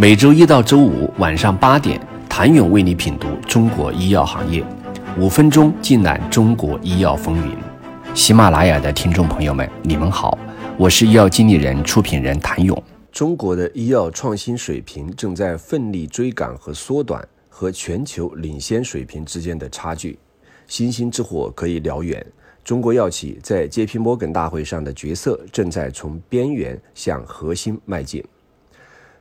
每周一到周五晚上八点，谭勇为你品读中国医药行业，五分钟尽览中国医药风云。喜马拉雅的听众朋友们，你们好，我是医药经理人、出品人谭勇。中国的医药创新水平正在奋力追赶和缩短和全球领先水平之间的差距。星星之火可以燎原，中国药企在 JPMorgan 大会上的角色正在从边缘向核心迈进。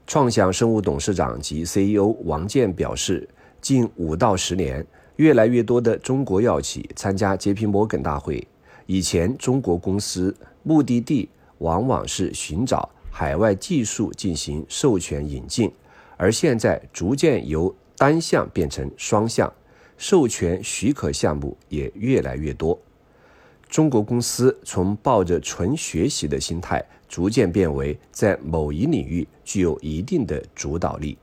创想生物董事长及 CEO 王健表示，近五到十年，越来越多的中国药企参加 J.P. 摩根大会。以前，中国公司目的地往往是寻找海外技术进行授权引进，而现在逐渐由单向变成双向。授权许可项目也越来越多，中国公司从抱着纯学习的心态，逐渐变为在某一领域具有一定的主导力。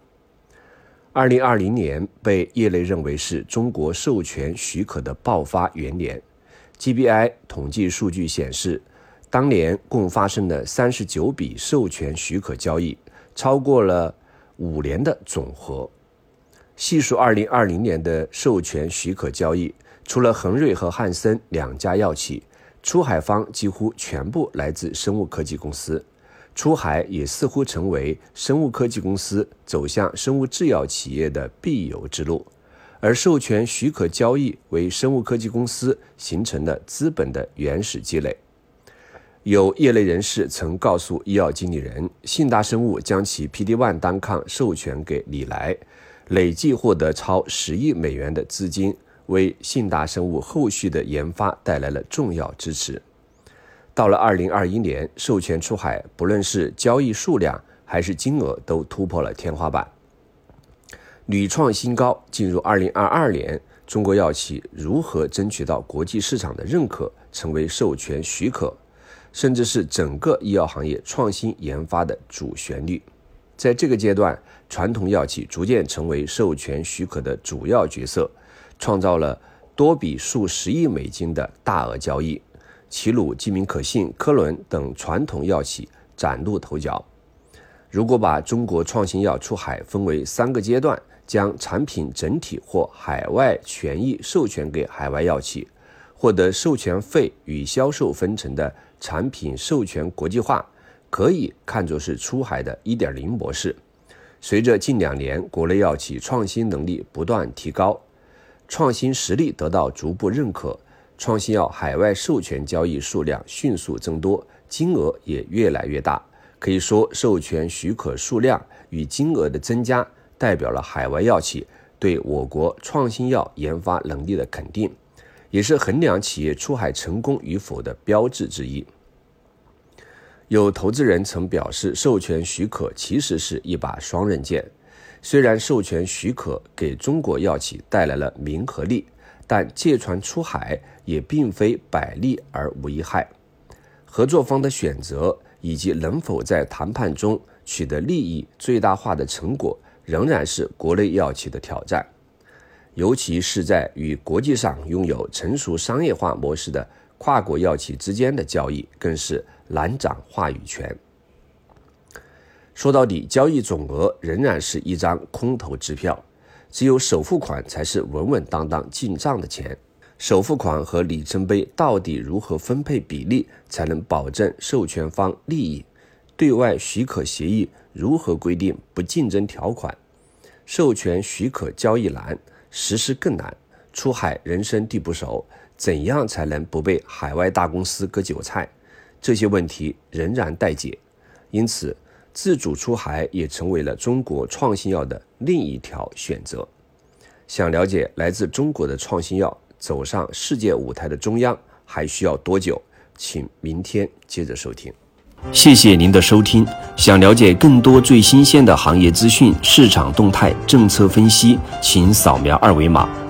二零二零年被业内认为是中国授权许可的爆发元年。GBI 统计数据显示，当年共发生了三十九笔授权许可交易，超过了五年的总和。细数二零二零年的授权许可交易，除了恒瑞和汉森两家药企，出海方几乎全部来自生物科技公司。出海也似乎成为生物科技公司走向生物制药企业的必由之路。而授权许可交易为生物科技公司形成了资本的原始积累。有业内人士曾告诉医药经理人，信达生物将其 PD-1 单抗授权给李来。累计获得超十亿美元的资金，为信达生物后续的研发带来了重要支持。到了二零二一年，授权出海，不论是交易数量还是金额，都突破了天花板，屡创新高。进入二零二二年，中国药企如何争取到国际市场的认可，成为授权许可，甚至是整个医药行业创新研发的主旋律。在这个阶段，传统药企逐渐成为授权许可的主要角色，创造了多笔数十亿美金的大额交易。齐鲁、基明可信、科伦等传统药企崭露头角。如果把中国创新药出海分为三个阶段，将产品整体或海外权益授权给海外药企，获得授权费与销售分成的产品授权国际化。可以看作是出海的一点零模式。随着近两年国内药企创新能力不断提高，创新实力得到逐步认可，创新药海外授权交易数量迅速增多，金额也越来越大。可以说，授权许可数量与金额的增加，代表了海外药企对我国创新药研发能力的肯定，也是衡量企业出海成功与否的标志之一。有投资人曾表示，授权许可其实是一把双刃剑。虽然授权许可给中国药企带来了名和利，但借船出海也并非百利而无一害。合作方的选择以及能否在谈判中取得利益最大化的成果，仍然是国内药企的挑战。尤其是在与国际上拥有成熟商业化模式的跨国药企之间的交易，更是。难掌话语权。说到底，交易总额仍然是一张空头支票，只有首付款才是稳稳当当进账的钱。首付款和里程碑到底如何分配比例，才能保证授权方利益？对外许可协议如何规定不竞争条款？授权许可交易难，实施更难。出海人生地不熟，怎样才能不被海外大公司割韭菜？这些问题仍然待解，因此自主出海也成为了中国创新药的另一条选择。想了解来自中国的创新药走上世界舞台的中央还需要多久？请明天接着收听。谢谢您的收听。想了解更多最新鲜的行业资讯、市场动态、政策分析，请扫描二维码